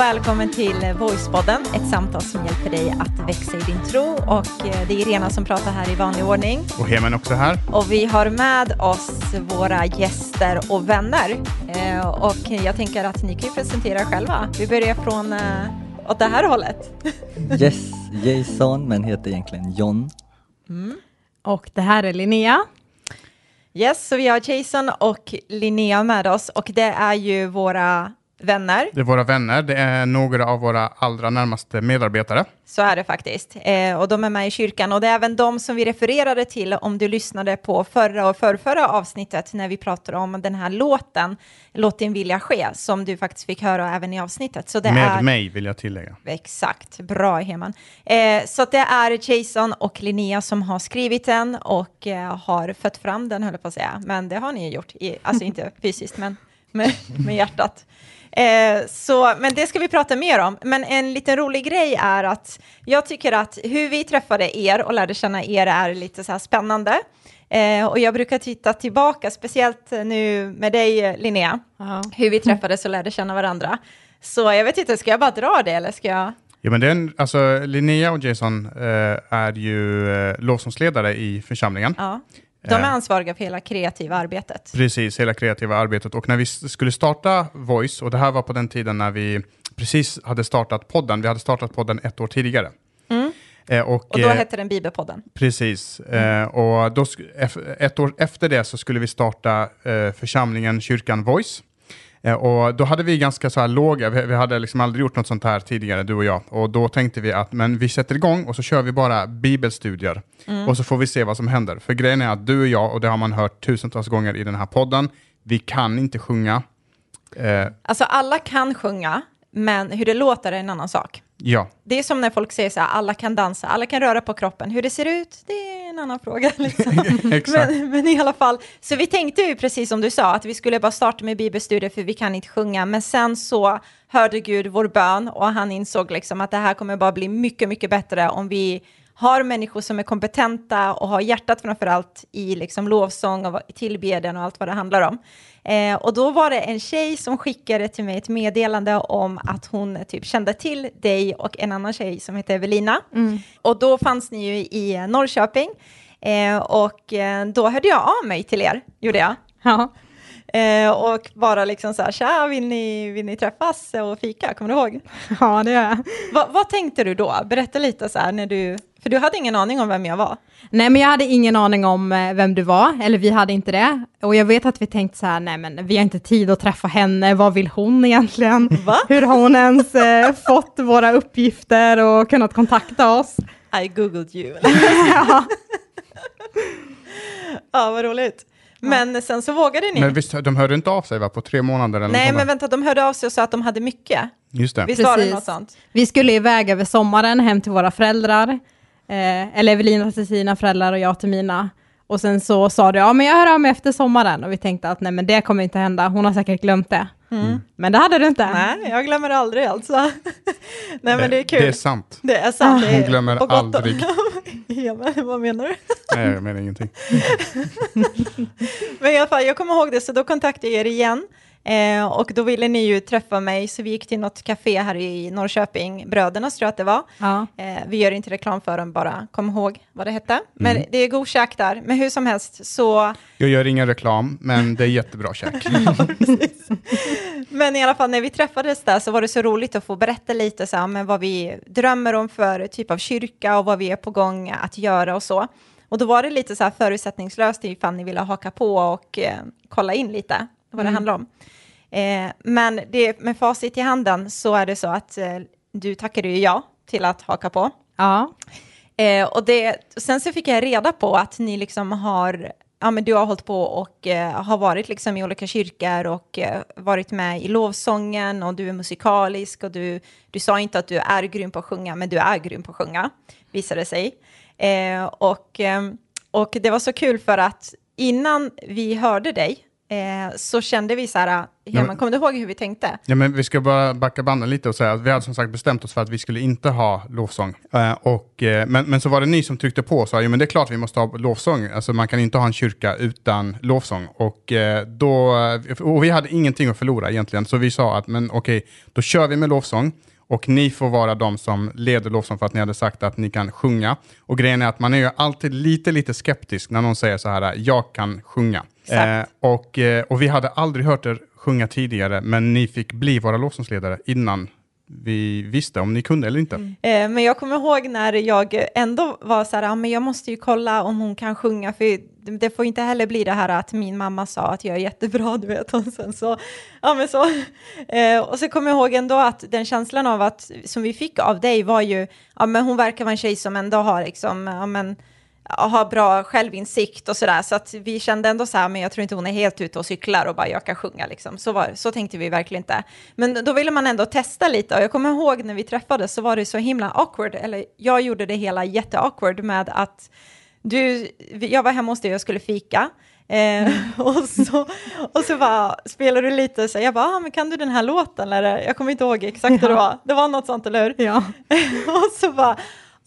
välkommen till Voicepodden, ett samtal som hjälper dig att växa i din tro. Och eh, det är Irena som pratar här i vanlig ordning. Och Hemen också här. Och vi har med oss våra gäster och vänner. Eh, och jag tänker att ni kan ju presentera er själva. Vi börjar från eh, åt det här hållet. Yes, Jason, men heter egentligen John. Och det här är Linnea. Yes, så vi har Jason och Linnea med oss och det är ju våra vänner. Det är våra vänner, det är några av våra allra närmaste medarbetare. Så är det faktiskt. Eh, och de är med i kyrkan. Och det är även de som vi refererade till om du lyssnade på förra och förrförra avsnittet när vi pratade om den här låten, Låt din vilja ske, som du faktiskt fick höra även i avsnittet. Så det Med är... mig vill jag tillägga. Exakt, bra Heman. Eh, så det är Jason och Linnea som har skrivit den och eh, har fött fram den, höll jag på att säga. Men det har ni ju gjort, i, alltså inte fysiskt, men med, med hjärtat. Eh, så, men det ska vi prata mer om. Men en liten rolig grej är att jag tycker att hur vi träffade er och lärde känna er är lite så här spännande. Eh, och jag brukar titta tillbaka, speciellt nu med dig Linnea, Ja. hur vi träffades och lärde känna varandra. Så jag vet inte, ska jag bara dra det eller ska jag? Ja, men det är en, alltså, Linnea och Jason eh, är ju eh, lovsångsledare i församlingen. Ja. De är Eh. ansvariga för hela kreativa arbetet. Precis, hela kreativa arbetet. Och när vi skulle starta Voice, och det här var på den tiden när vi precis hade startat podden, vi hade startat podden ett år tidigare. Eh, och, Och då eh, hette den Bibelpodden. Precis, eh, och då, ett år efter det så skulle vi starta församlingen Kyrkan Voice. Eh, och då hade vi ganska så här låga, vi, hade liksom aldrig gjort något sånt här tidigare, du och jag. Och då tänkte vi att men vi sätter igång och så kör vi bara bibelstudier. Och så får vi se vad som händer. För grejen är att du och jag, och det har man hört tusentals gånger i den här podden, vi kan inte sjunga. Eh, Alltså alla kan sjunga, men hur det låter är en annan sak. Ja, Det är som när folk säger så här, alla kan dansa, alla kan röra på kroppen. Hur det ser ut, det är en annan fråga. Liksom. men, men i alla fall, så vi tänkte ju precis som du sa, att vi skulle bara starta med bibelstudier för vi kan inte sjunga. Men sen så hörde Gud vår bön och han insåg liksom att det här kommer bara bli mycket, mycket bättre om vi har människor som är kompetenta och har hjärtat framför allt i liksom lovsång och tillbeden och allt vad det handlar om. Eh, och då var det en tjej som skickade till mig ett meddelande om att hon typ kände till dig och en annan tjej som heter Evelina. Och då fanns ni ju i eh, Norrköping. Eh, och eh, då hörde jag av mig till er, gjorde jag. Ja. Eh, och bara liksom så här, tja, vill ni, vill ni träffas och fika? Kommer du ihåg? ja, det gör jag. Va, vad tänkte du då? Berätta lite så här när du, för du hade ingen aning om vem jag var. Nej, men jag hade ingen aning om eh, vem du var, eller vi hade inte det. Och jag vet att vi tänkte så här, nej men vi har inte tid att träffa henne, vad vill hon egentligen? Va? Hur har hon ens eh, fått våra uppgifter och kunnat kontakta oss? I googled you. ja. ja, vad roligt. Men sen så vågade ni. Men visst, de hörde inte av sig va, på tre månader? Eller Nej, men vänta, de hörde av sig och sa att de hade mycket. Just det. Visst var det Precis. något sånt? Vi skulle iväg över sommaren hem till våra föräldrar, eh, eller Evelina till sina föräldrar och jag till mina. Och sen så sa du, ja men jag hör av mig efter sommaren. Och vi tänkte att nej men det kommer inte hända, hon har säkert glömt det. Men det hade du inte. Nej, jag glömmer aldrig alltså. Nej, men det är kul. Det är sant. Det är sant. Är Hon glömmer aldrig. ja, men, vad menar du? Nej, jag menar ingenting. Men i alla fall, jag kommer ihåg det, så då kontaktade jag er igen. Eh, och då ville ni ju träffa mig, så vi gick till något café här i Norrköping, Brödernas tror jag att det var. Ja. Eh, vi gör inte reklam för dem, bara kom ihåg vad det hette. Men Mm. det är god käk där. Men hur som helst, så... Jag gör ingen reklam, men det är jättebra käk. Men i alla fall när vi träffades där så var det så roligt att få berätta lite så här, men vad vi drömmer om för typ av kyrka och vad vi är på gång att göra och så. Och då var det lite så här förutsättningslöst ifall ni ville haka på och eh, kolla in lite vad det handlar om. Eh, men det, med facit i handen så är det så att eh, du tackade ju ja till att haka på. Ja. Eh, och det, sen så fick jag reda på att ni liksom har, ja men du har hållit på och eh, har varit liksom i olika kyrkor och eh, varit med i lovsången och du är musikalisk och du, du sa inte att du är grym på att sjunga, men du är grym på att sjunga, visade det sig. Eh, och, och det var så kul för att innan vi hörde dig eh, så kände vi så här, Ja, Herman, men- kommer du ihåg hur vi tänkte? Ja, men vi ska bara backa bandet lite och säga att vi hade som sagt bestämt oss för att vi skulle inte ha lovsång. Eh, och, eh, men, men så var det ni som tryckte på och sa, jo men det är klart vi måste ha lovsång. Alltså man kan inte ha en kyrka utan lovsång. Och, eh, då, och vi hade ingenting att förlora egentligen, så vi sa att men okej, då kör vi med lovsång. Och ni får vara de som leder lovsång för att ni hade sagt att ni kan sjunga. Och grejen är att man är ju alltid lite, lite skeptisk när någon säger så här, jag kan sjunga. Eh, och, eh, och vi hade aldrig hört er sjunga tidigare, men ni fick bli våra lovsångsledare innan vi visste om ni kunde eller inte. Eh, men jag kommer ihåg när jag ändå var så här, ja, men jag måste ju kolla om hon kan sjunga, för det- det får inte heller bli det här att min mamma sa att jag är jättebra, du vet, och sen så, ja men så. Eh, och så kommer jag ihåg ändå att den känslan av att, som vi fick av dig var ju, ja men hon verkar vara en tjej som ändå har liksom, ja men, ja, har bra självinsikt och sådär, så att vi kände ändå så här, men jag tror inte hon är helt ute och cyklar och bara jag kan sjunga liksom. Så, var, så tänkte vi verkligen inte. Men då ville man ändå testa lite och jag kommer ihåg när vi träffades så var det så himla awkward, eller jag gjorde det hela jätteawkward med att du, jag var hemma hos dig och skulle fika. Eh, och, så, och så bara spelar du lite, så jag bara, ah, men kan du den här låten? Eller, jag kommer inte ihåg exakt hur det Ja. var. Det var något sånt, eller hur? Ja. och så bara,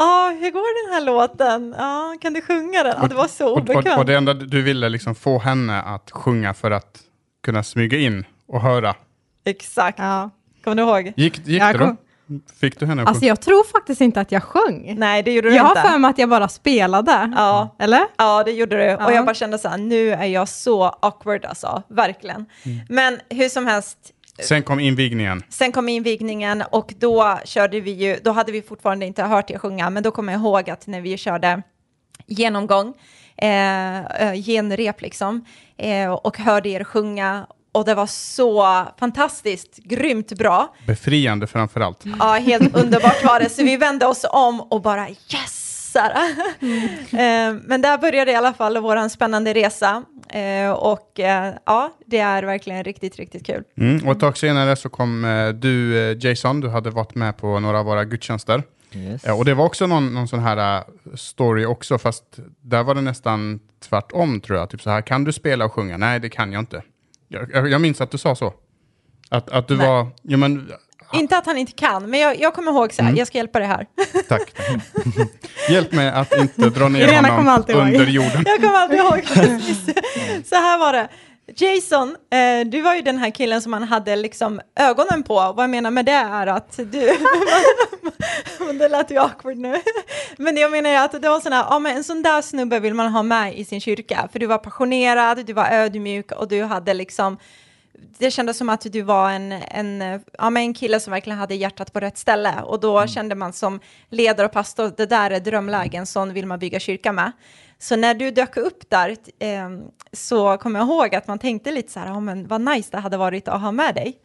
ah, hur går den här låten? Ah, kan du sjunga den? Ah, det var så Och, och, obekvämt. och det enda du ville liksom få henne att sjunga för att kunna smyga in och höra. Exakt. ja. Kommer du ihåg? Gick, gick det då? Fick du henne att Alltså jag tror faktiskt inte att jag sjöng. Nej, det gjorde du Jag har inte. för mig att jag bara spelade. Ja. Eller? Ja, det gjorde du. Och Ja. jag bara kände så här, nu är jag så awkward alltså, verkligen. Mm. Men hur som helst, Sen kom invigningen. sen kom invigningen och då körde vi ju, då hade vi fortfarande inte hört er sjunga, men då kommer jag ihåg att när vi körde genomgång, eh, eh, genrep liksom, eh, och hörde er sjunga, och det var så fantastiskt, grymt bra. Befriande framför allt. Ja, helt underbart var det. Så vi vände oss om och bara yes! Så här. Eh, Men där började i alla fall vår spännande resa. Eh, Och eh, ja, det är verkligen riktigt, riktigt kul. Mm. Och ett tag senare så kom du, Jason, du hade varit med på några av våra gudstjänster. Yes. Och det var också någon, någon sån här story också, fast där var det nästan tvärtom tror jag. Typ så här, kan du spela och sjunga? Nej, det kan jag inte. Jag, jag, jag minns att du sa så. Att, att du Nej. var, ja men, Inte att han inte kan, men jag, jag kommer ihåg så här, Mm. jag ska hjälpa dig här. tack. Hjälp mig att inte dra ner Irena honom under jorden. Jag kommer alltid ihåg. Så här var det. Jason, eh, du var ju den här killen som man hade liksom ögonen på. Vad jag menar med det är att du... Det lät ju awkward nu. Men jag menar ju att det var sån här, ja men en sån där snubbe vill man ha med i sin kyrka. För du var passionerad, du var ödmjuk och du hade liksom det kändes som att du var en, en, ja, men en kille som verkligen hade hjärtat på rätt ställe. Och då kände man som ledare och pastor, det där är drömlägen, sån vill man bygga kyrka med. Så när du dök upp där eh, så kommer jag ihåg att man tänkte lite så här, ja, men vad nice det hade varit att ha med dig.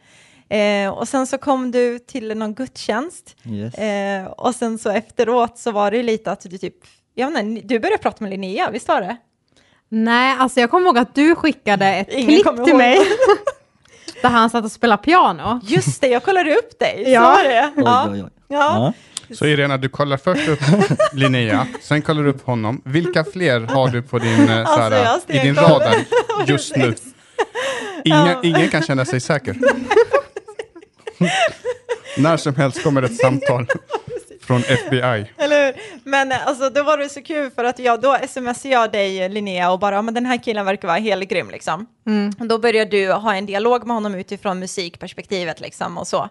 Eh, och sen så kom du till någon gudstjänst Yes. eh, och sen så efteråt så var det lite att du typ, jag inte, du började prata med Linnea, visst var det? Nej, alltså jag kommer ihåg att du skickade ett Ingen klipp till mig. där han satt och spelade piano. Just det, jag kollade upp dig, så Ja. var det. Oj, Ja. oj, oj. Ja. Ja. Så Irena, du kollar först upp Linnea, sen kollar du upp honom. Vilka fler har du på din, eh, Alltså, såhär, jag i din stenkoll. radar just nu? Ingen, ingen kan känna sig säker. När som helst kommer ett samtal från FBI. Eller hur? Men eh, alltså, då var det så kul för att jag, då smsade jag dig Linnea och bara, ja, men den här killen verkar vara helt grym liksom. Mm. Och då började du ha en dialog med honom utifrån musikperspektivet liksom och så.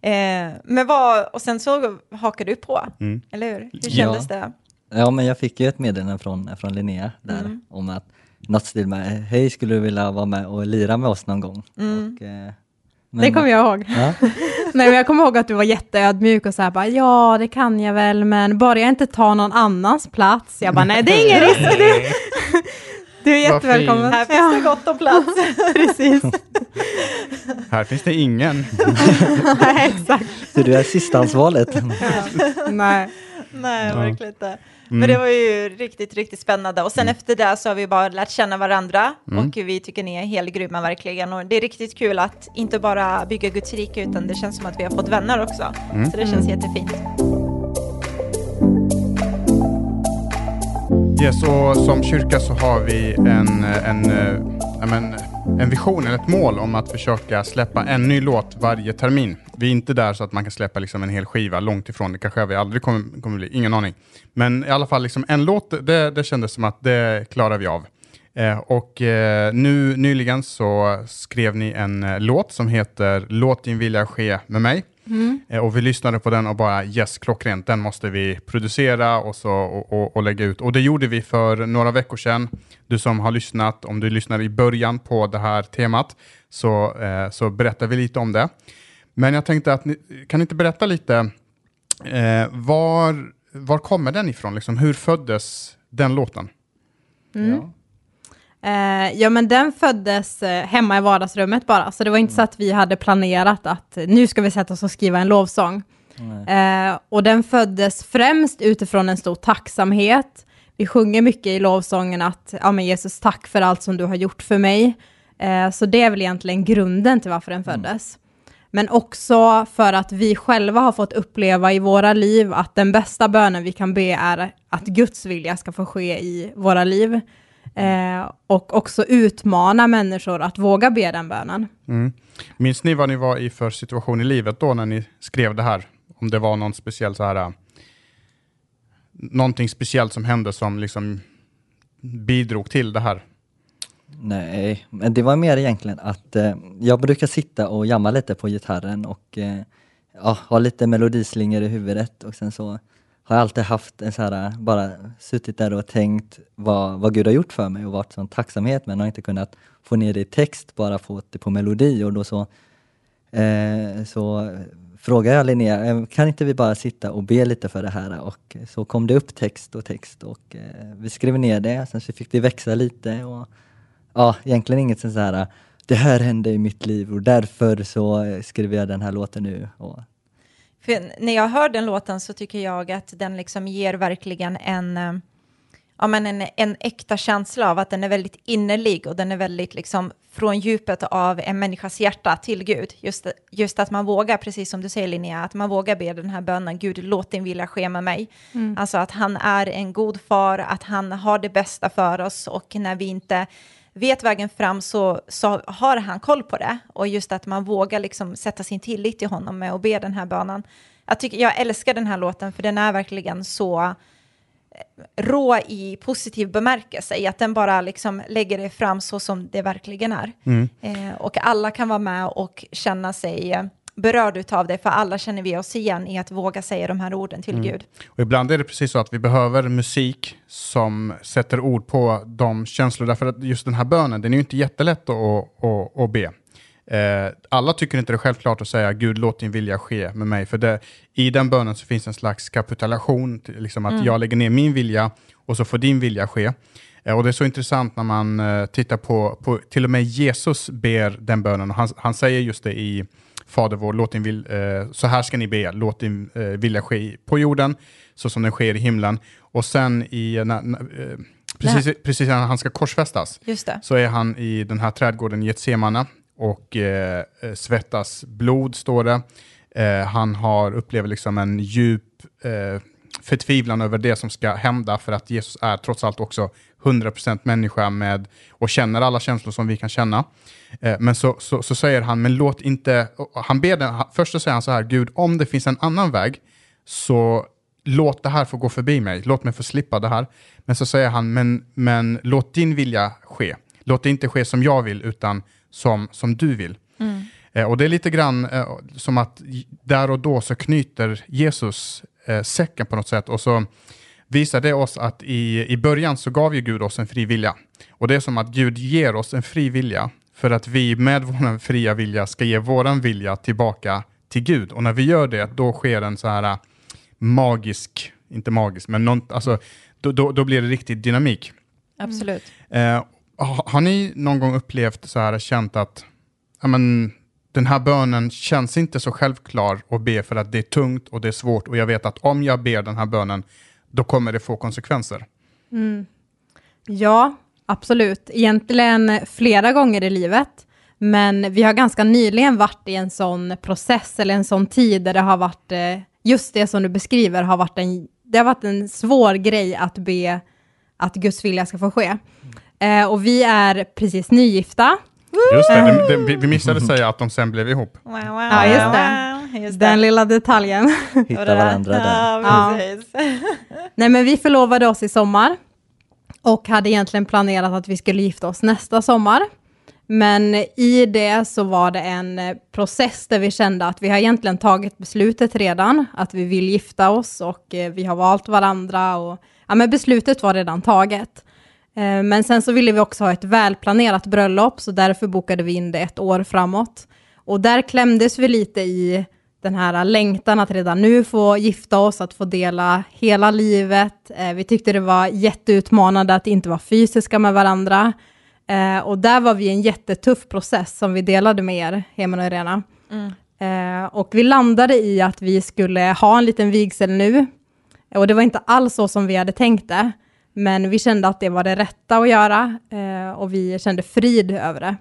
Eh, men vad, och sen så hakade du på, Mm. eller hur? Hur Ja. kändes det? ja, men jag fick ju ett meddelande från, från Linnea där Mm. om att något stil med hej, skulle du vilja vara med och lira med oss någon gång? Mm. Och, eh, Det kommer jag ihåg. Ja, Nej, men jag kommer ihåg att du var jätteödmjuk och så här bara, ja det kan jag väl, men bara jag inte tar någon annans plats. Jag bara, nej det är ingen risk. Du, du är jättevälkommen. Här finns Ja, det gott om plats. precis. Här finns det ingen. nej, exakt. så du är sistansvalet. Nej. Nej, Ja. verkligen inte. Mm. Men det var ju riktigt, riktigt spännande. Och sen efter det så har vi bara lärt känna varandra Mm. och vi tycker ni är helt grymma verkligen. Och det är riktigt kul att inte bara bygga Guds rike utan det känns som att vi har fått vänner också. Mm. Så det känns jättefint. Yes, och som kyrka så har vi en, en, eh, ja, men, en vision eller ett mål om att försöka släppa en ny låt varje termin. Vi är inte där så att man kan släppa liksom en hel skiva, långt ifrån. Det kanske vi aldrig kommer, kommer bli, ingen aning. Men i alla fall liksom en låt, det, det kändes som att det klarar vi av. Eh, och eh, nu nyligen så skrev ni en eh, låt som heter Låt din vilja ske med mig. Eh, och vi lyssnade på den och bara yes, klockrent, den måste vi producera och, så, och, och, och lägga ut. Och det gjorde vi för några veckor sedan. Du som har lyssnat, om du lyssnar i början på det här temat, så, eh, så berättar vi lite om det. Men jag tänkte att ni, kan ni inte berätta lite, eh, var, var kommer den ifrån? Liksom, hur föddes den låten? Ja. Eh, ja, men den föddes eh, hemma i vardagsrummet bara, så det var inte så att vi hade planerat att eh, nu ska vi sätta oss och skriva en lovsång. Eh, och den föddes främst utifrån en stor tacksamhet. Vi sjunger mycket i lovsången att, ja men Jesus, tack för allt som du har gjort för mig. Eh, så det är väl egentligen grunden till varför den föddes. Men också för att vi själva har fått uppleva i våra liv att den bästa bönen vi kan be är att Guds vilja ska få ske i våra liv. Eh, och också utmana människor att våga be den bönen. Mm. Minns ni vad ni var i för situation i livet då när ni skrev det här? Om det var någon speciell så här, äh, någonting speciellt som hände som liksom bidrog till det här? Nej, men det var mer egentligen att eh, jag brukar sitta och jamma lite på gitarren och eh, ja, ha lite melodislingor i huvudet och sen så har jag alltid haft en så här, bara suttit där och tänkt vad, vad Gud har gjort för mig och varit sån tacksamhet men har inte kunnat få ner det i text, bara fått det på melodi och då så, eh, så frågade jag Linnea, eh, kan inte vi bara sitta och be lite för det här? Och så kom det upp text och text och eh, vi skrev ner det, sen så fick det växa lite och ja, egentligen inget sånt så här, det här hände i mitt liv och därför så eh, skriver skrev jag den här låten nu. Och, för när jag hör den låten så tycker jag att den liksom ger verkligen en, eh, ja, men en, en äkta känsla av att den är väldigt innerlig och den är väldigt liksom från djupet av en människas hjärta till Gud. Just, just att man vågar, precis som du säger Linnea, att man vågar be den här bönen, Gud låt din vilja ske med mig. Alltså att han är en god far, att han har det bästa för oss och när vi inte vet vägen fram så, så har han koll på det. Och just att man vågar liksom sätta sin tillit till honom med att be den här bönen. Jag, tycker, jag älskar den här låten för den är verkligen så eh, rå i positiv bemärkelse, i att den bara liksom lägger det fram så som det verkligen är. Eh, och alla kan vara med och känna sig eh, berörd av det, för alla känner vi oss igen i att våga säga de här orden till Gud. Och ibland är det precis så att vi behöver musik som sätter ord på de känslor, därför att just den här bönen, den är ju inte jättelätt att, att, att be. Eh, alla tycker inte det är självklart att säga Gud låt din vilja ske med mig, för det, i den bönen så finns en slags kapitulation, liksom att jag lägger ner min vilja och så får din vilja ske. Eh, och det är så intressant när man eh, tittar på, på, till och med Jesus ber den bönen, och han, han säger just det i Fader vår, låt din vil, eh, så här ska ni be, låt din eh, vilja ske på jorden, så som den sker i himlen. Och sen i, när, när, eh, precis, precis när han ska korsfästas, så är han i den här trädgården Getsemane och eh, eh, svettas blod, står det. Eh, han har, upplever liksom en djup eh, förtvivlan över det som ska hända, för att Jesus är trots allt också 100% människa med, och känner alla känslor som vi kan känna. Eh, men så, så, så säger han, men låt inte, han ber den, först så säger han så här, Gud, om det finns en annan väg, så låt det här få gå förbi mig, låt mig få slippa det här. Men så säger han, men, men låt din vilja ske. Låt det inte ske som jag vill, utan som, som du vill. Mm och det är lite grann eh, som att där och då så knyter Jesus eh, säcken på något sätt och så visar det oss att i, i början så gav ju Gud oss en fri vilja. Och det är som att Gud ger oss en fri vilja för att vi med vår fria vilja ska ge våran vilja tillbaka till Gud. Och när vi gör det, då sker en så här eh, magisk, inte magisk, men någon, alltså, då, då, då blir det riktig dynamik. Absolut. Eh, har, har ni någon gång upplevt så här, känt att ja, men, den här bönen känns inte så självklar att be för att det är tungt och det är svårt och jag vet att om jag ber den här bönen då kommer det få konsekvenser. Ja, absolut. Egentligen flera gånger i livet. Men vi har ganska nyligen varit i en sån process eller en sån tid där det har varit, eh, just det som du beskriver, har varit en, det har varit en svår grej att be att Guds vilja ska få ske. Eh, och vi är precis nygifta Just det, det, det vi, missade säga att de sen blev ihop. Wow, wow, Ja, just det. wow, just Den lilla detaljen. Hitta varandra där. Ja, Ja. Nej men vi förlovade oss i sommar och hade egentligen planerat att vi skulle gifta oss nästa sommar. Men i det så var det en eh, process där vi kände att vi har egentligen tagit beslutet redan, att vi vill gifta oss och eh, vi har valt varandra och ja, men beslutet var redan taget. Eh, Men sen så ville vi också ha ett välplanerat bröllop, så därför bokade vi in det ett år framåt. Och där klämdes vi lite i den här längtan att redan nu få gifta oss, att få dela hela livet. Eh, Vi tyckte det var jätteutmanande att inte vara fysiska med varandra. Eh, Och där var vi i en jättetuff process som vi delade med er, Heman och Irena. Eh, Och vi landade i att vi skulle ha en liten vigsel nu. Och det var inte alls så som vi hade tänkt det. Men vi kände att det var det rätta att göra eh, och vi kände frid över det.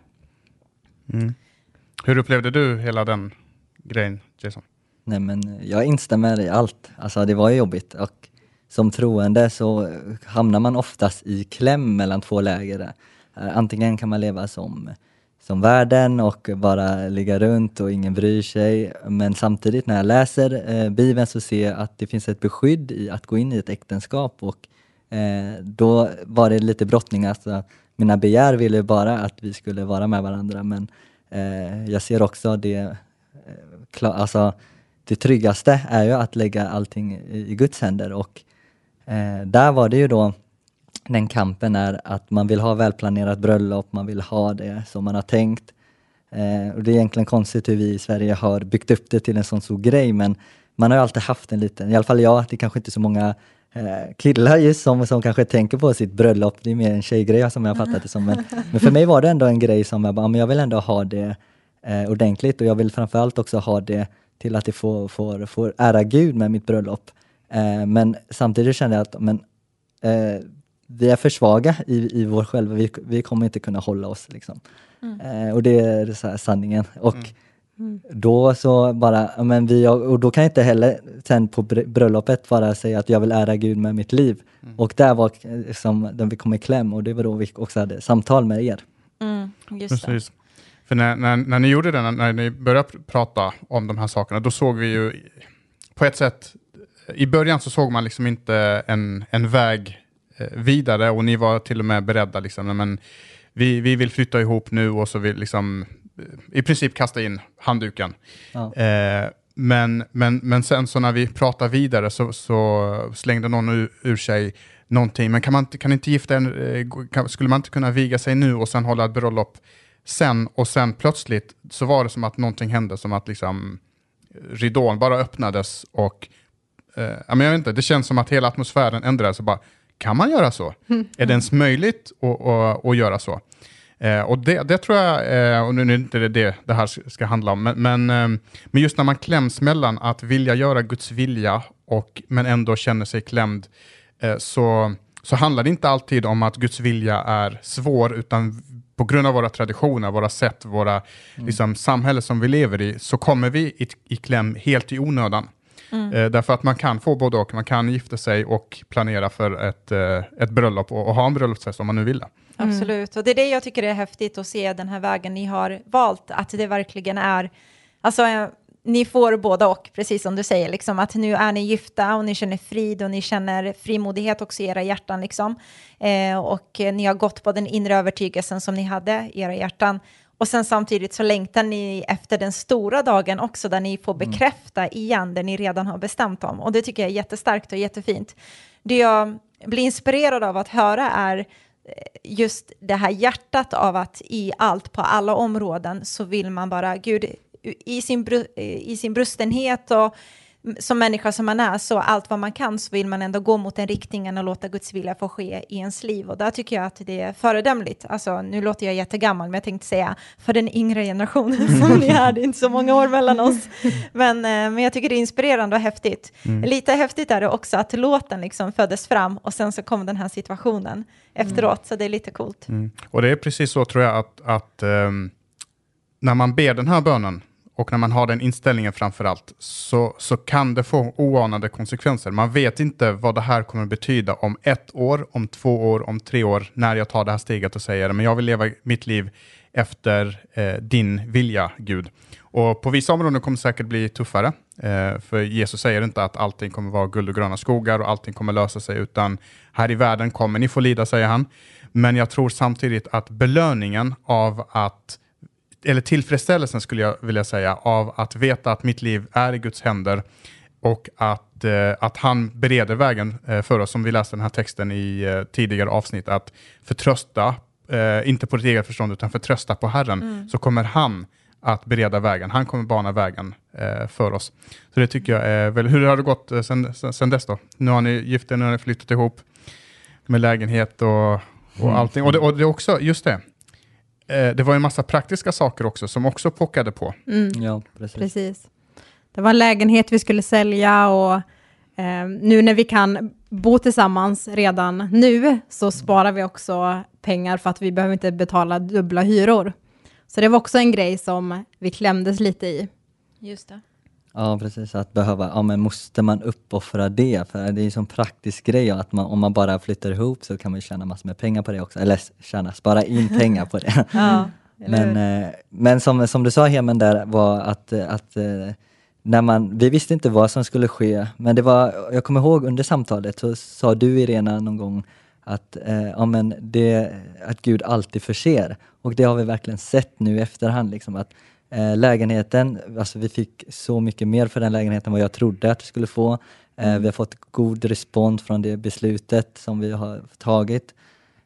Hur upplevde du hela den grejen, Jason? Nej men jag instämmer i allt. Alltså det var ju jobbigt och som troende så hamnar man oftast i kläm mellan två läger. Eh, Antingen kan man leva som, som världen och bara ligga runt och ingen bryr sig. Men samtidigt när jag läser eh, Bibeln så ser jag att det finns ett beskydd i att gå in i ett äktenskap och eh, då var det lite brottning. Alltså, mina begär ville bara att vi skulle vara med varandra men eh, jag ser också det eh, klar, alltså, det tryggaste är ju att lägga allting i, i Guds händer och eh, där var det ju då den kampen är att man vill ha välplanerat bröllop, man vill ha det som man har tänkt. Eh, och det är egentligen konstigt hur vi i Sverige har byggt upp det till en sån stor grej men man har ju alltid haft en liten, i alla fall jag, det kanske inte är så många killar just som, som kanske tänker på sitt bröllop, det är mer en tjejgrej som jag fattat det som. Men, men för mig var det ändå en grej som jag bara, men jag vill ändå ha det eh, ordentligt och jag vill framförallt också ha det till att det får, får, får ära Gud med mitt bröllop. Eh, men samtidigt kände jag att men, eh, vi är för svaga i, i vår själva, vi, vi kommer inte kunna hålla oss. Liksom. Eh, och det är så sanningen. Och då så bara, men vi, och då kan jag inte heller sen på br- bröllopet bara säga att jag vill ära Gud med mitt liv. Och där var eh, som, där vi kom i kläm och det var då vi också hade samtal med er. Mm, just det. Precis. För när, när, när ni gjorde det, när, när ni började pr- prata om de här sakerna, då såg vi ju på ett sätt, i början så såg man liksom inte en, en väg eh, vidare och ni var till och med beredda, liksom, men vi, vi vill flytta ihop nu och så vill liksom i princip kasta in handduken. Ja. Eh, men, men, men sen så när vi pratar vidare så, så slängde någon ur, ur sig någonting, men kan man kan inte gifta en, eh, kan, skulle man inte kunna viga sig nu och sen hålla ett bröllop sen och sen plötsligt så var det som att någonting hände, som att liksom ridån bara öppnades och eh, jag vet inte, det känns som att hela atmosfären ändrades och bara, kan man göra så? Är det ens möjligt att, att, att göra så? Eh, och det, det tror jag, eh, och nu är det inte det det, här ska handla om, men, men, eh, men just när man kläms mellan att vilja göra Guds vilja och, men ändå känner sig klämd, eh, så, så handlar det inte alltid om att Guds vilja är svår, utan på grund av våra traditioner, våra sätt, våra liksom, samhälle som vi lever i, så kommer vi i, i kläm helt i onödan. Eh, därför att man kan få både och, man kan gifta sig och planera för ett, eh, ett bröllop och, och ha en bröllopsfest om man nu vill det. Absolut, och det är det jag tycker är häftigt att se den här vägen ni har valt, att det verkligen är, alltså eh, ni får båda och, precis som du säger, liksom, att nu är ni gifta och ni känner frid och ni känner frimodighet också i era hjärtan, liksom. eh, och ni har gått på den inre övertygelsen som ni hade i era hjärtan. Och sen samtidigt så längtar ni efter den stora dagen också, där ni får bekräfta igen det ni redan har bestämt om. Och det tycker jag är jättestarkt och jättefint. Det jag blir inspirerad av att höra är just det här hjärtat av att i allt, på alla områden, så vill man bara, Gud, i sin, i sin brustenhet och som människa som man är, så allt vad man kan så vill man ändå gå mot den riktningen och låta Guds vilja få ske i ens liv. Och där tycker jag att det är föredömligt. Alltså, nu låter jag jättegammal, men jag tänkte säga för den yngre generationen som ni är, det är inte så många år mellan oss. Men, eh, men jag tycker det är inspirerande och häftigt. Lite häftigt är det också att låten liksom föddes fram och sen så kom den här situationen efteråt, så det är lite coolt. Mm. Och det är precis så tror jag att, att ehm, när man ber den här bönen och när man har den inställningen framför allt så, så kan det få oanade konsekvenser. Man vet inte vad det här kommer betyda om ett år, om två år, om tre år när jag tar det här steget och säger men jag vill leva mitt liv efter eh, din vilja, Gud. Och på vissa områden kommer det säkert bli tuffare, eh, för Jesus säger inte att allting kommer vara guld och gröna skogar och allting kommer lösa sig, utan här i världen kommer ni få lida, säger han. Men jag tror samtidigt att belöningen av att eller tillfredsställelsen skulle jag vilja säga, av att veta att mitt liv är i Guds händer och att, eh, att han bereder vägen eh, för oss, som vi läste den här texten i eh, tidigare avsnitt, att förtrösta, eh, inte på ditt eget förstånd, utan förtrösta på Herren, Mm. så kommer han att bereda vägen. Han kommer bana vägen eh, för oss. Så det tycker jag är väl, hur har det gått eh, sen, sen, sen dess då? Nu har ni gift er, nu har ni flyttat ihop med lägenhet och, och Mm. allting. Och det, och det är också, just det, eh, det var en massa praktiska saker också som också pockade på. Mm. Ja, precis. Precis. Det var en lägenhet vi skulle sälja och eh, nu när vi kan bo tillsammans redan nu så sparar vi också pengar för att vi behöver inte betala dubbla hyror. Så det var också en grej som vi klämdes lite i. Just det. Ja, precis. Att behöva, ja men måste man uppoffra det? För det är ju en sån praktisk grej att man, om man bara flyttar ihop så kan man tjäna massor med pengar på det också. Eller tjäna, spara in pengar på det. Ja? Men, eh, men som, som du sa Hemen där var att, eh, att eh, när man, vi visste inte vad som skulle ske, men det var, jag kommer ihåg under samtalet så sa du Irena någon gång att, eh, ja, men det, att Gud alltid förser. Och det har vi verkligen sett nu i efterhand. Liksom, att eh, lägenheten, alltså vi fick så mycket mer för den lägenheten än vad jag trodde att vi skulle få. Eh, vi har fått god respons från det beslutet som vi har tagit.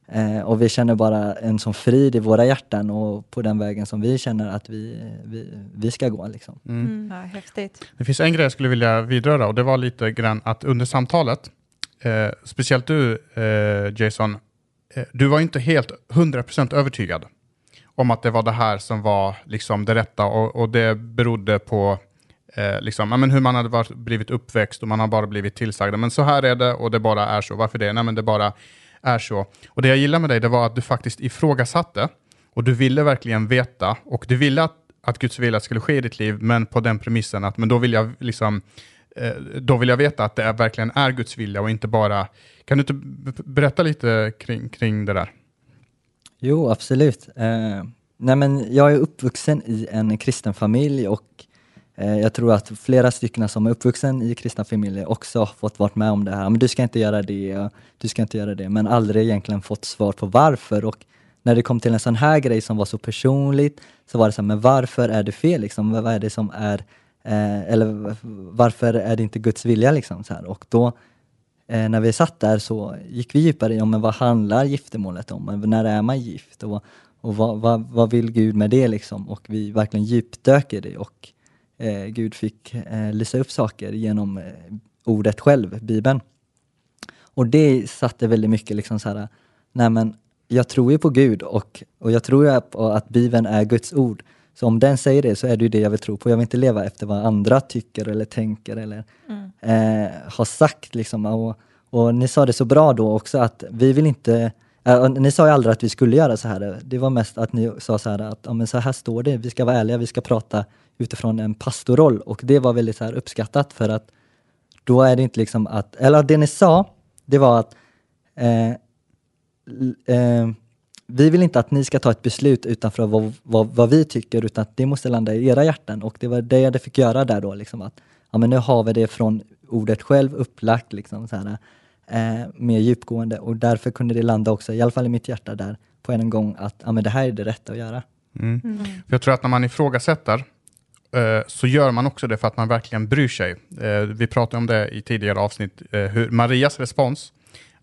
Eh, och vi känner bara en sån frid i våra hjärtan och på den vägen som vi känner att vi, vi, vi ska gå. Liksom. Mm. Ja, häftigt. Det finns en grej jag skulle vilja vidröra och det var lite grann att under samtalet, eh, speciellt du eh, Jason, eh, du var inte helt 100% övertygad om att det var det här som var liksom det rätta och, och det berodde på eh, liksom, ja, men hur man hade varit, blivit uppväxt och man har bara blivit tillsagd. Men så här är det och det bara är så. Varför det? Nej, men det bara är så. Och det jag gillar med dig det var att du faktiskt ifrågasatte och du ville verkligen veta och du ville att, att Guds vilja skulle ske i ditt liv, men på den premissen att men då vill jag liksom eh, då vill jag veta att det är, verkligen är Guds vilja och inte bara... Kan du inte berätta lite kring, kring det där? Jo, absolut. Eh, nej men jag är uppvuxen i en kristen familj och eh, jag tror att flera stycken som är uppvuxen i kristna familjer också har fått vara med om det här. Men du ska inte göra det, du ska inte göra det, men aldrig egentligen fått svar på varför. Och när det kom till en sån här grej som var så personligt så var det så här, men varför är det fel liksom? Vad vad är det som är, eh, eller varför är det inte Guds vilja liksom? Så här. Och då eh, när vi satt där så gick vi djupare i ja, men vad handlar giftermålet om? När är man gift? Och, och vad, vad, vad vill Gud med det liksom? Och vi verkligen djupdök i det och eh, Gud fick eh, lysa upp saker genom eh, ordet själv, Bibeln. Och det satte väldigt mycket liksom så här, nej men jag tror ju på Gud och, och jag tror ju på att Bibeln är Guds ord. Så om den säger det så är det ju det jag vill tro på. Jag vill inte leva efter vad andra tycker eller tänker eller eh, har sagt. Liksom. Och, och ni sa det så bra då också att vi vill inte eh, ni sa ju aldrig att vi skulle göra så här. Det var mest att ni sa så här att ja, men så här står det, vi ska vara ärliga, vi ska prata utifrån en pastorroll och det var väldigt så uppskattat för att då är det inte liksom att, eller det ni sa, det var att eh, eh, vi vill inte att ni ska ta ett beslut utanför vad, vad, vad vi tycker, utan att det måste landa i era hjärtan. Och det var det jag fick göra där då, liksom att ja, men nu har vi det från ordet själv upplagt, liksom, så här, eh, mer djupgående. Och därför kunde det landa också, i alla fall i mitt hjärta där, på en gång att ja, men det här är det rätta att göra. Mm. För jag tror att när man ifrågasätter eh, så gör man också det för att man verkligen bryr sig. Eh, vi pratade om det i tidigare avsnitt, eh, hur Marias respons,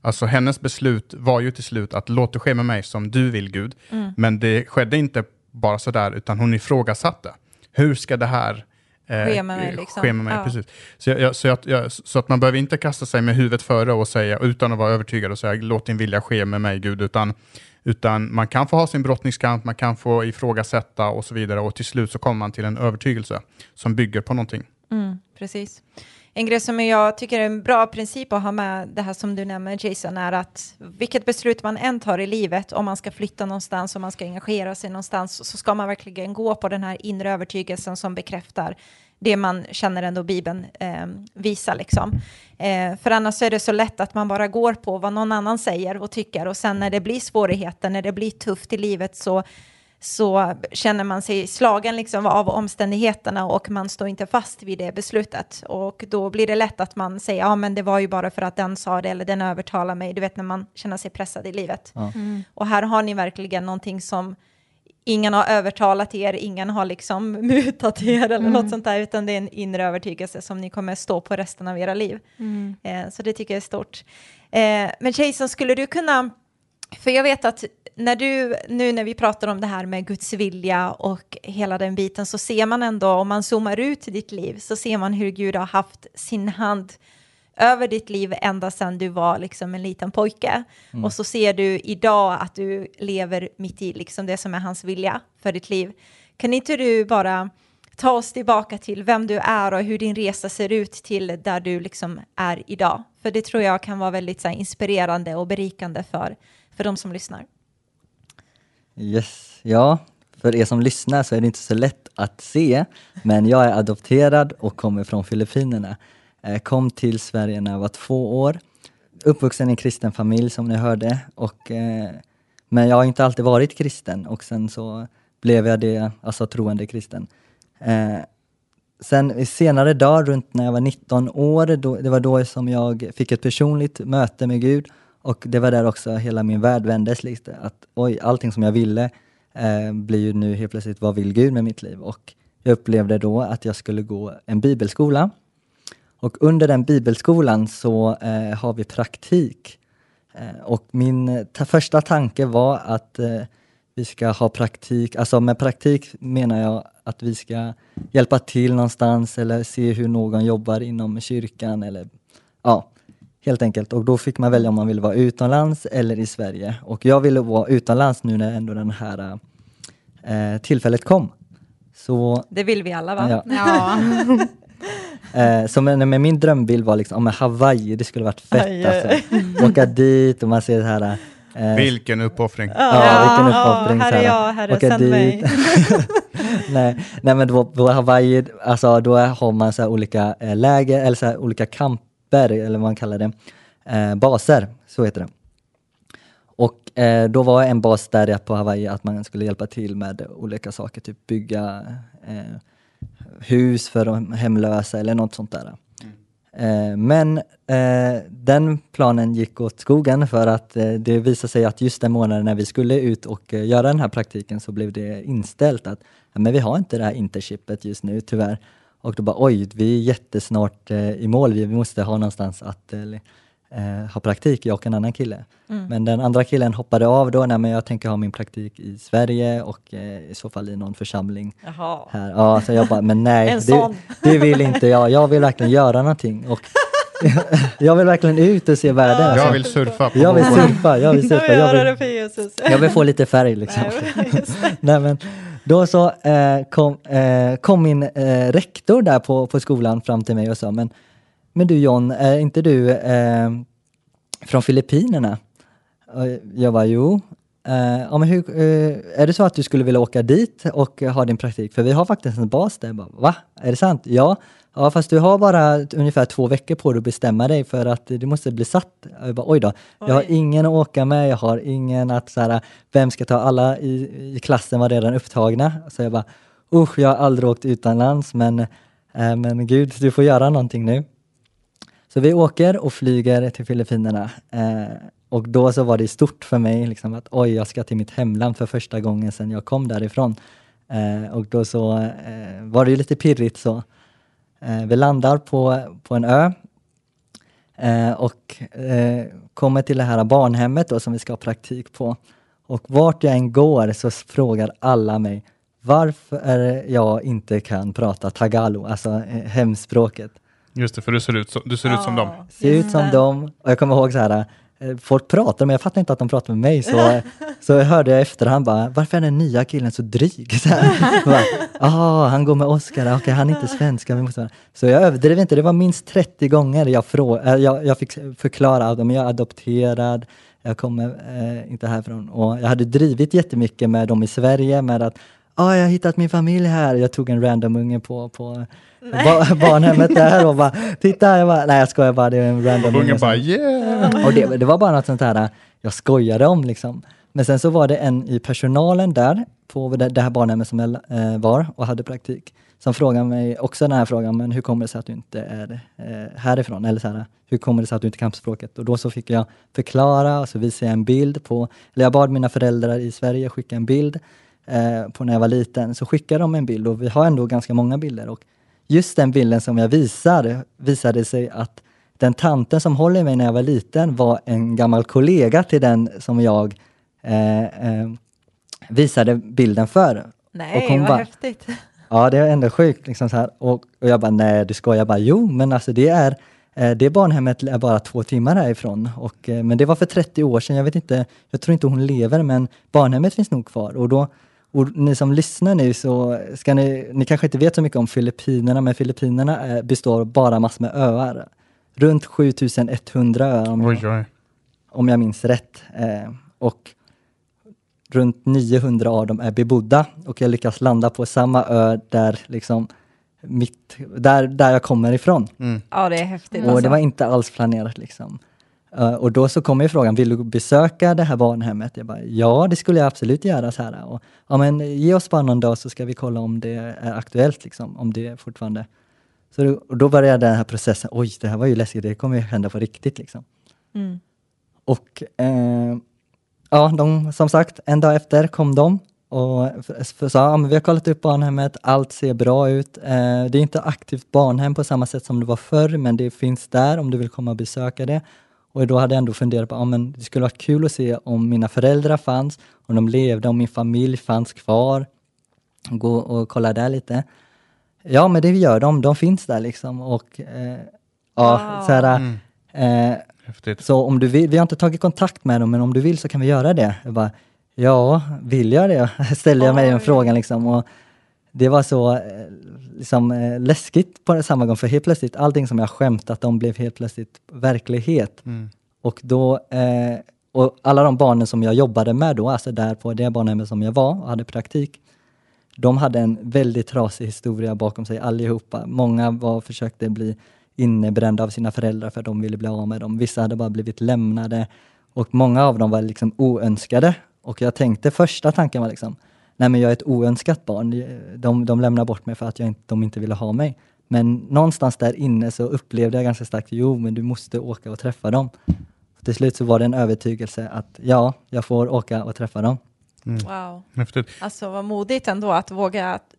alltså hennes beslut var ju till slut att låt det ske med mig som du vill Gud. Men det skedde inte bara sådär, utan hon ifrågasatte. Hur ska det här eh, Ske med mig, liksom. ske med mig? Ja. Precis. Så, jag, jag, så, jag, jag, så att man behöver inte kasta sig med huvudet före och säga, utan att vara övertygad och säga låt din vilja ske med mig Gud, utan utan man kan få ha sin brottningskamp, man kan få ifrågasätta och så vidare och till slut så kommer man till en övertygelse som bygger på någonting. Mm, precis. En grej som jag tycker är en bra princip att ha med det här som du nämner Jason är att vilket beslut man än tar i livet, om man ska flytta någonstans, om man ska engagera sig någonstans, så ska man verkligen gå på den här inre övertygelsen som bekräftar det man känner ändå Bibeln eh, visar. Liksom. Eh, för annars är det så lätt att man bara går på vad någon annan säger och tycker och sen när det blir svårigheter, när det blir tufft i livet så så känner man sig slagen liksom av omständigheterna och man står inte fast vid det beslutet. Och då blir det lätt att man säger, ja men det var ju bara för att den sa det eller den övertalar mig, du vet när man känner sig pressad i livet. Ja. Och här har ni verkligen någonting som ingen har övertalat er, ingen har liksom mutat er eller Mm. något sånt där, utan det är en inre övertygelse som ni kommer stå på resten av era liv. Mm. Eh, så det tycker jag är stort. Eh, men Jason, skulle du kunna, för jag vet att när du, nu när vi pratar om det här med Guds vilja och hela den biten, så ser man ändå, om man zoomar ut ditt liv, så ser man hur Gud har haft sin hand över ditt liv ända sedan du var liksom en liten pojke. Och så ser du idag att du lever mitt i liksom det som är hans vilja för ditt liv. Kan inte du bara ta oss tillbaka till vem du är och hur din resa ser ut till där du liksom är idag? För det tror jag kan vara väldigt så här, inspirerande och berikande för, för de som lyssnar. Yes, ja. För er som lyssnar så är det inte så lätt att se, men jag är adopterad och kommer från Filippinerna. Jag Kom till Sverige när jag var två år. Uppvuxen i en kristen familj som ni hörde, och, eh, men jag har inte alltid varit kristen och sen så blev jag det, alltså troende kristen. Eh, sen senare dag, runt när jag var 19 år, då, det var då som jag fick ett personligt möte med Gud och det var där också hela min värld vändes lite. Att oj, allting som jag ville eh, blir ju nu helt plötsligt, vad vill Gud med mitt liv? Och jag upplevde då att jag skulle gå en bibelskola. Och under den bibelskolan så eh, har vi praktik. Eh, och min ta första tanke var att eh, vi ska ha praktik, alltså med praktik menar jag att vi ska hjälpa till någonstans eller se hur någon jobbar inom kyrkan eller ja, helt enkelt. Och då fick man välja om man ville vara utomlands eller i Sverige. Och jag ville vara utomlands nu när ändå den här eh, tillfället kom. Så, Det vill vi alla va? ja, Ja. eh, så med, med min drömbild var liksom, men Hawaii, det skulle varit fett Aj, alltså. Åka dit och man ser det här eh, Vilken uppoffring. Ja, vilken ja, uppoffring. här så är jag, herre, Åka sänd dit. mig. nej, nej, men då, på Hawaii, alltså, då har man så här olika eh, läger, eller så här olika grupper, eller vad man kallar det, eh, baser, så heter det. Och eh, då var en bas där på Hawaii att man skulle hjälpa till med olika saker, typ bygga eh, hus för de hemlösa eller något sånt där. Eh, men eh, den planen gick åt skogen för att eh, det visade sig att just den månaden när vi skulle ut och eh, göra den här praktiken så blev det inställt att ja, men vi har inte det här interchipet just nu tyvärr. Och då bara oj, vi är jättesnart eh, i mål, vi, måste ha någonstans att eh, eh, ha praktik, jag och en annan kille. Men den andra killen hoppade av då, nej men jag tänker ha min praktik i Sverige och eh, i så fall i någon församling Jaha. här. Ja, så jag bara, men nej, det, det vill inte jag. Jag vill verkligen göra någonting. Och jag vill verkligen ut och se världen. Jag alltså. vill surfa på jag vill surfa, jag vill Jag surfa. vill Jag vill, för Jesus. jag vill få lite färg liksom. Nej, men, då så eh, kom, eh, kom min eh, rektor där på, på skolan fram till mig och sa, men, men du John, är inte du eh, från Filippinerna? Och jag var jo. Eh, ja, men hur, eh, är det så att du skulle vilja åka dit och ha din praktik? För vi har faktiskt en bas där. Jag Bara, Va? Är det sant? Ja. Ja, fast du har bara ungefär två veckor på dig att bestämma dig för att du måste bli satt. Jag bara, oj då, jag har ingen att åka med, jag har ingen att så här, vem ska ta alla i, i klassen var redan upptagna. Så jag bara, usch, jag har aldrig åkt utomlands, men, eh, men gud, du får göra någonting nu. Så vi åker och flyger till Filippinerna. Eh, och då så var det stort för mig, liksom att oj, jag ska till mitt hemland för första gången sedan jag kom därifrån. Eh, och då så eh, var det lite pirrigt så. Eh, vi landar på, på en ö eh, och eh, kommer till det här barnhemmet då, som vi ska ha praktik på. Och vart jag än går så frågar alla mig varför jag inte kan prata tagalo, alltså eh, hemspråket. Just det, för du ser ut, så, du ser ut som dem. Ser ut som dem. Och jag kommer ihåg så här, folk pratar men jag fattar inte att de pratar med mig. Så, så hörde jag efterhand bara, varför är den nya killen så dryg? Så Jag bara, ah, han går med Oscar, okej han är inte svensk. vi måste vara-" Så jag överdrev inte, det var minst 30 gånger jag, frå, äh, jag, jag fick förklara att jag är adopterad, jag kommer eh, inte härifrån. Och jag hade drivit jättemycket med dem i Sverige med att ah, jag har hittat min familj här. Jag tog en random unge på, på ba barnhemmet där och bara titta, jag bara, nej jag skojar bara, det är en random unge. Ungen bara yeah! och det, det var bara något sånt här jag skojade om liksom. Men sen så var det en i personalen där, på det, det här barnhemmet som jag eh, var och hade praktik, som frågade mig också den här frågan, men hur kommer det sig att du inte är eh, härifrån? Eller så här, hur kommer det sig att du inte kan språket? Och då så fick jag förklara, och så visade jag en bild på, eller jag bad mina föräldrar i Sverige skicka en bild eh, på när jag var liten, så skickade de en bild och vi har ändå ganska många bilder. Och just den bilden som jag visar visade sig att den tanten som håller mig när jag var liten var en gammal kollega till den som jag eh, eh, visade bilden för. Nej, Och hon vad bara- häftigt. Ja, det är ändå sjukt. Liksom så här. Och, och jag bara, nej du skojar. Jag bara, jo, men alltså det är eh, det barnhemmet är bara två timmar härifrån. Och, eh, men det var för 30 år sedan. Jag vet inte, jag tror inte hon lever, men barnhemmet finns nog kvar. Och då, och ni som lyssnar nu så ska ni, ni kanske inte vet så mycket om Filippinerna, men Filippinerna är, består av bara massor med öar. Runt 7100 öar om jag, Oj, oj. om jag minns rätt. Eh, och runt 900 av dem är bebodda och jag lyckas landa på samma ö där liksom mitt, där, där jag kommer ifrån. Mm. Ja, det är häftigt. Och alltså. det var inte alls planerat liksom. Eh, och då så kommer frågan, vill du besöka det här barnhemmet? Jag bara, ja det skulle jag absolut göra. Så här. Och, ja men ge oss bara någon dag så ska vi kolla om det är aktuellt, liksom, om det är fortfarande... Så då, och då började den här processen, oj det här var ju läskigt, det kommer ju hända på riktigt. Liksom. Mm. Och eh, ja, de, som sagt, en dag efter kom de och sa, ja, men vi har kollat upp barnhemmet, allt ser bra ut. Eh, det är inte aktivt barnhem på samma sätt som det var förr, men det finns där om du vill komma och besöka det. Och då hade jag ändå funderat på, ja men det skulle vara kul att se om mina föräldrar fanns, om de levde, om min familj fanns kvar. Gå och kolla där lite. Ja, men det gör de, de finns där liksom och eh, ja, Wow. så här, Mm. eh, Häftigt. så om du vill, vi har inte tagit kontakt med dem, men om du vill så kan vi göra det. Jag bara, ja, vill jag det? Ställde jag mig den frågan liksom. Och det var så eh, liksom, eh, läskigt på samma gång, för helt plötsligt, allting som jag skämtat om blev helt plötsligt verklighet. Mm. Och då, eh, och alla de barnen som jag jobbade med då, alltså där på det barnhemmet som jag var och hade praktik, de hade en väldigt trasig historia bakom sig allihopa. Många var, försökte bli innebrända av sina föräldrar för att de ville bli av med dem. Vissa hade bara blivit lämnade och många av dem var liksom oönskade. Och jag tänkte, första tanken var liksom, nej men jag är ett oönskat barn. De, de lämnar bort mig för att jag inte, de inte ville ha mig. Men någonstans där inne så upplevde jag ganska starkt, jo men du måste åka och träffa dem. Till slut så var det en övertygelse att ja, jag får åka och träffa dem. Wow. Häftigt. Alltså vad modigt ändå att våga, att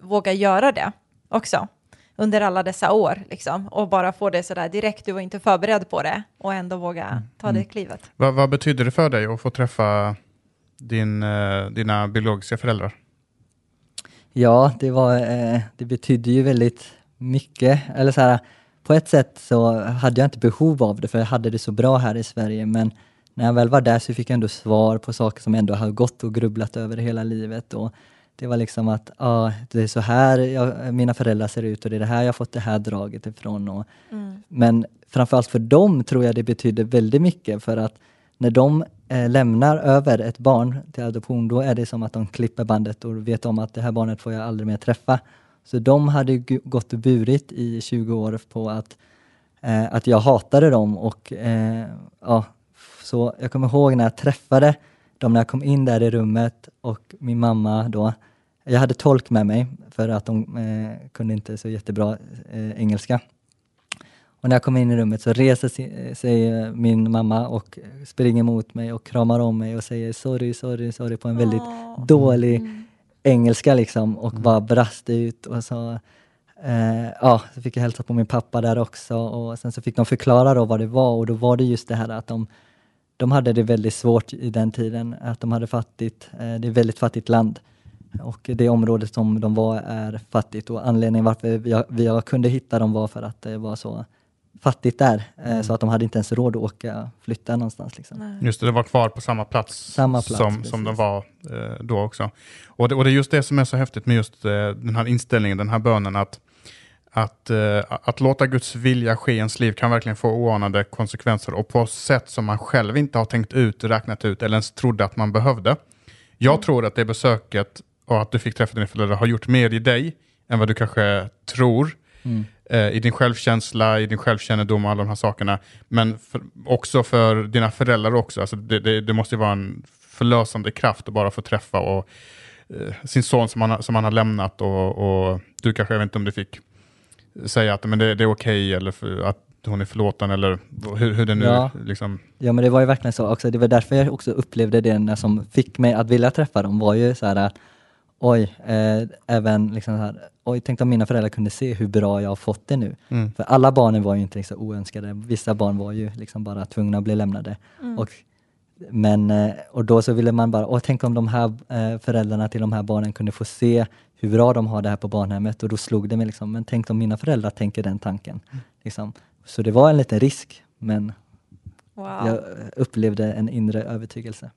våga göra det också. Under alla dessa år liksom. Och bara få det sådär direkt, du var inte förberedd på det. Och ändå våga ta det klivet. Vad, vad betyder det för dig att få träffa din, eh, dina biologiska föräldrar? Ja, det, var, eh, det betydde ju väldigt mycket. Eller så här, på ett sätt så hade jag inte behov av det, för jag hade det så bra här i Sverige. Men när jag väl var där så fick jag ändå svar på saker som jag ändå har gått och grubblat över hela livet. Och det var liksom att ah, det är så här jag, mina föräldrar ser ut och det är det här jag fått det här draget ifrån. Och, Men framförallt för dem tror jag det betyder väldigt mycket för att när de eh, lämnar över ett barn till adoption, då är det som att de klipper bandet och vet om att det här barnet får jag aldrig mer träffa. Så de hade gått och burit i 20 år på att, eh, att jag hatade dem och eh, ja, så jag kommer ihåg när jag träffade dem när jag kom in där i rummet och min mamma då, jag hade tolk med mig för att de eh, kunde inte så jättebra eh, engelska. Och när jag kom in i rummet så reser si- sig eh, min mamma och springer mot mig och kramar om mig och säger sorry, sorry, sorry på en väldigt Åh. dålig engelska liksom och bara brast ut och så eh, ja, så fick jag hälsa på min pappa där också och sen så fick de förklara då vad det var och då var det just det här att de, de hade det väldigt svårt i den tiden, att de hade fattigt, eh, det är ett väldigt fattigt land och det området som de var är fattigt och anledningen varför vi, vi kunde hitta dem var för att det var så fattigt där, eh, så att de hade inte ens råd att åka, flytta någonstans. Liksom. Just det, det var kvar på samma plats, Samma plats, som, precis. som de var eh, då också. Och det, och det är just det som är så häftigt med just eh, den här inställningen, den här bönen, att, att, eh, att låta Guds vilja ske i ens liv kan verkligen få oanade konsekvenser och på sätt som man själv inte har tänkt ut, räknat ut eller ens trodde att man behövde. Jag Mm. tror att det besöket och att du fick träffa dina föräldrar har gjort mer i dig än vad du kanske tror. Mm. eh, i din självkänsla, i din självkännedom och alla de här sakerna. Men för, också för dina föräldrar också. Alltså det, det, det måste ju vara en förlösande kraft att bara få träffa och, eh, sin son som han, som han har lämnat och, och du kanske, jag vet inte om du fick säga att men det, det är okej eller för, att hon är förlåten eller hur, hur det nu Ja. liksom... Ja men det var ju verkligen så också, det var därför jag också upplevde det när som fick mig att vilja träffa dem var ju så här att oj, eh, även liksom så här, oj, tänk om mina föräldrar kunde se hur bra jag har fått det nu. Mm. För alla barnen var ju inte liksom oönskade, vissa barn var ju liksom bara tvungna att bli lämnade. Och, men, eh, och då så ville man bara, åh, tänk om de här eh, föräldrarna till de här barnen kunde få se hur bra de har det här på barnhemmet och då slog det mig liksom, men tänk om mina föräldrar tänker den tanken. Liksom. Så det var en liten risk, men Wow. jag upplevde en inre övertygelse.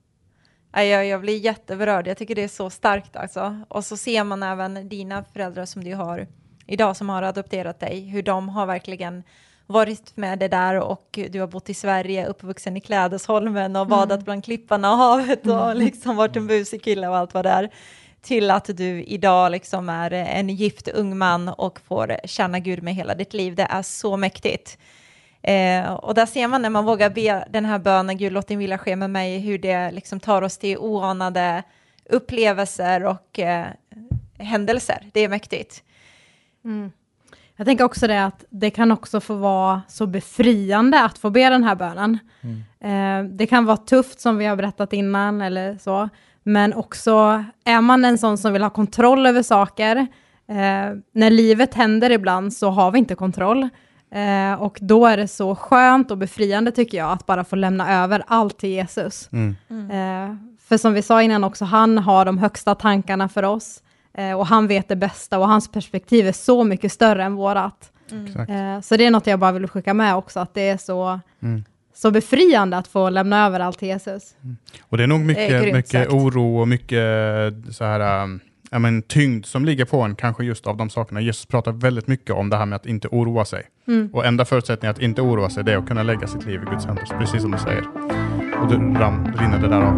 Jag, jag blir jätteberörd. Jag tycker det är så starkt alltså. Och så ser man även dina föräldrar som du har idag som har adopterat dig, hur de har verkligen varit med det där och du har bott i Sverige, uppvuxen i Klädesholmen och badat bland klipparna och havet och liksom varit en busig kille och allt vad det är. Till att du idag liksom är en gift ung man och får känna Gud med hela ditt liv. Det är så mäktigt. Eh, och där ser man när man vågar be den här bönen, Gud låt din vilja ske med mig, hur det liksom tar oss till oanade upplevelser och eh, händelser. Det är mäktigt. Jag tänker också det att det kan också få vara så befriande att få be den här bönen. Eh, det kan vara tufft som vi har berättat innan eller så, men också är man en sån som vill ha kontroll över saker, eh, när livet händer ibland så har vi inte kontroll. Eh, och då är det så skönt och befriande tycker jag att bara få lämna över allt till Jesus. Mm. Eh, för som vi sa innan också, han har de högsta tankarna för oss. Eh, och han vet det bästa och hans perspektiv är så mycket större än vårat. Exakt. Eh, så det är något jag bara vill skicka med också, att det är så, Mm. så befriande att få lämna över allt till Jesus. Och det är nog är mycket, mycket oro och mycket så här, um, ja, men, tyngd som ligger på en, kanske just av de sakerna. Jesus pratar väldigt mycket om det här med att inte oroa sig. Och enda förutsättningen att inte oroa sig det är att kunna lägga sitt liv i Guds händer, precis som du säger. Och då ram, rinner det där av.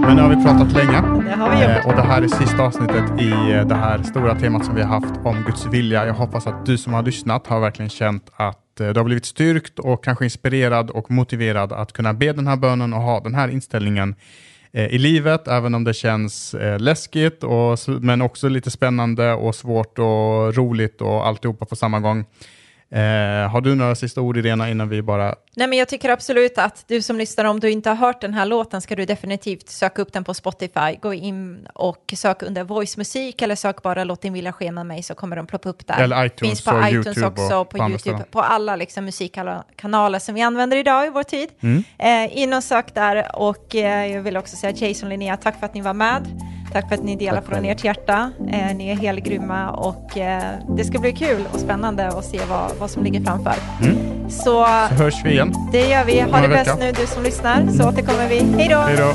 Men nu har vi pratat länge. Det. Eh, och det här är sista avsnittet i eh, det här stora temat som vi har haft om Guds vilja. Jag hoppas att du som har lyssnat har verkligen känt att eh, du har blivit styrkt och kanske inspirerad och motiverad att kunna be den här bönen och ha den här inställningen eh, i livet, även om det känns eh, läskigt, och, men också lite spännande och svårt och roligt och alltihopa på samma gång. Eh, har du några sista ord Irena innan vi bara... Nej, men jag tycker absolut att du som lyssnar, om du inte har hört den här låten ska du definitivt söka upp den på Spotify. Gå in och sök under Voice Musik eller sök bara Låt din vilja ske med mig så kommer de ploppa upp där. Eller iTunes Finns på och iTunes YouTube också, och på, på YouTube, på alla liksom, musikkanaler som vi använder idag i vår tid. Mm. Eh, in och sök där och eh, jag vill också säga Jason Linnea, tack för att ni var med. Tack för att ni delar Tack från ert hjärta. Eh, ni är helt grymma och eh, det ska bli kul och spännande att se vad, vad som ligger framför. Mm. Så Så hörs vi igen. det gör vi. Ha det bäst nu du som lyssnar så återkommer vi. Hej då!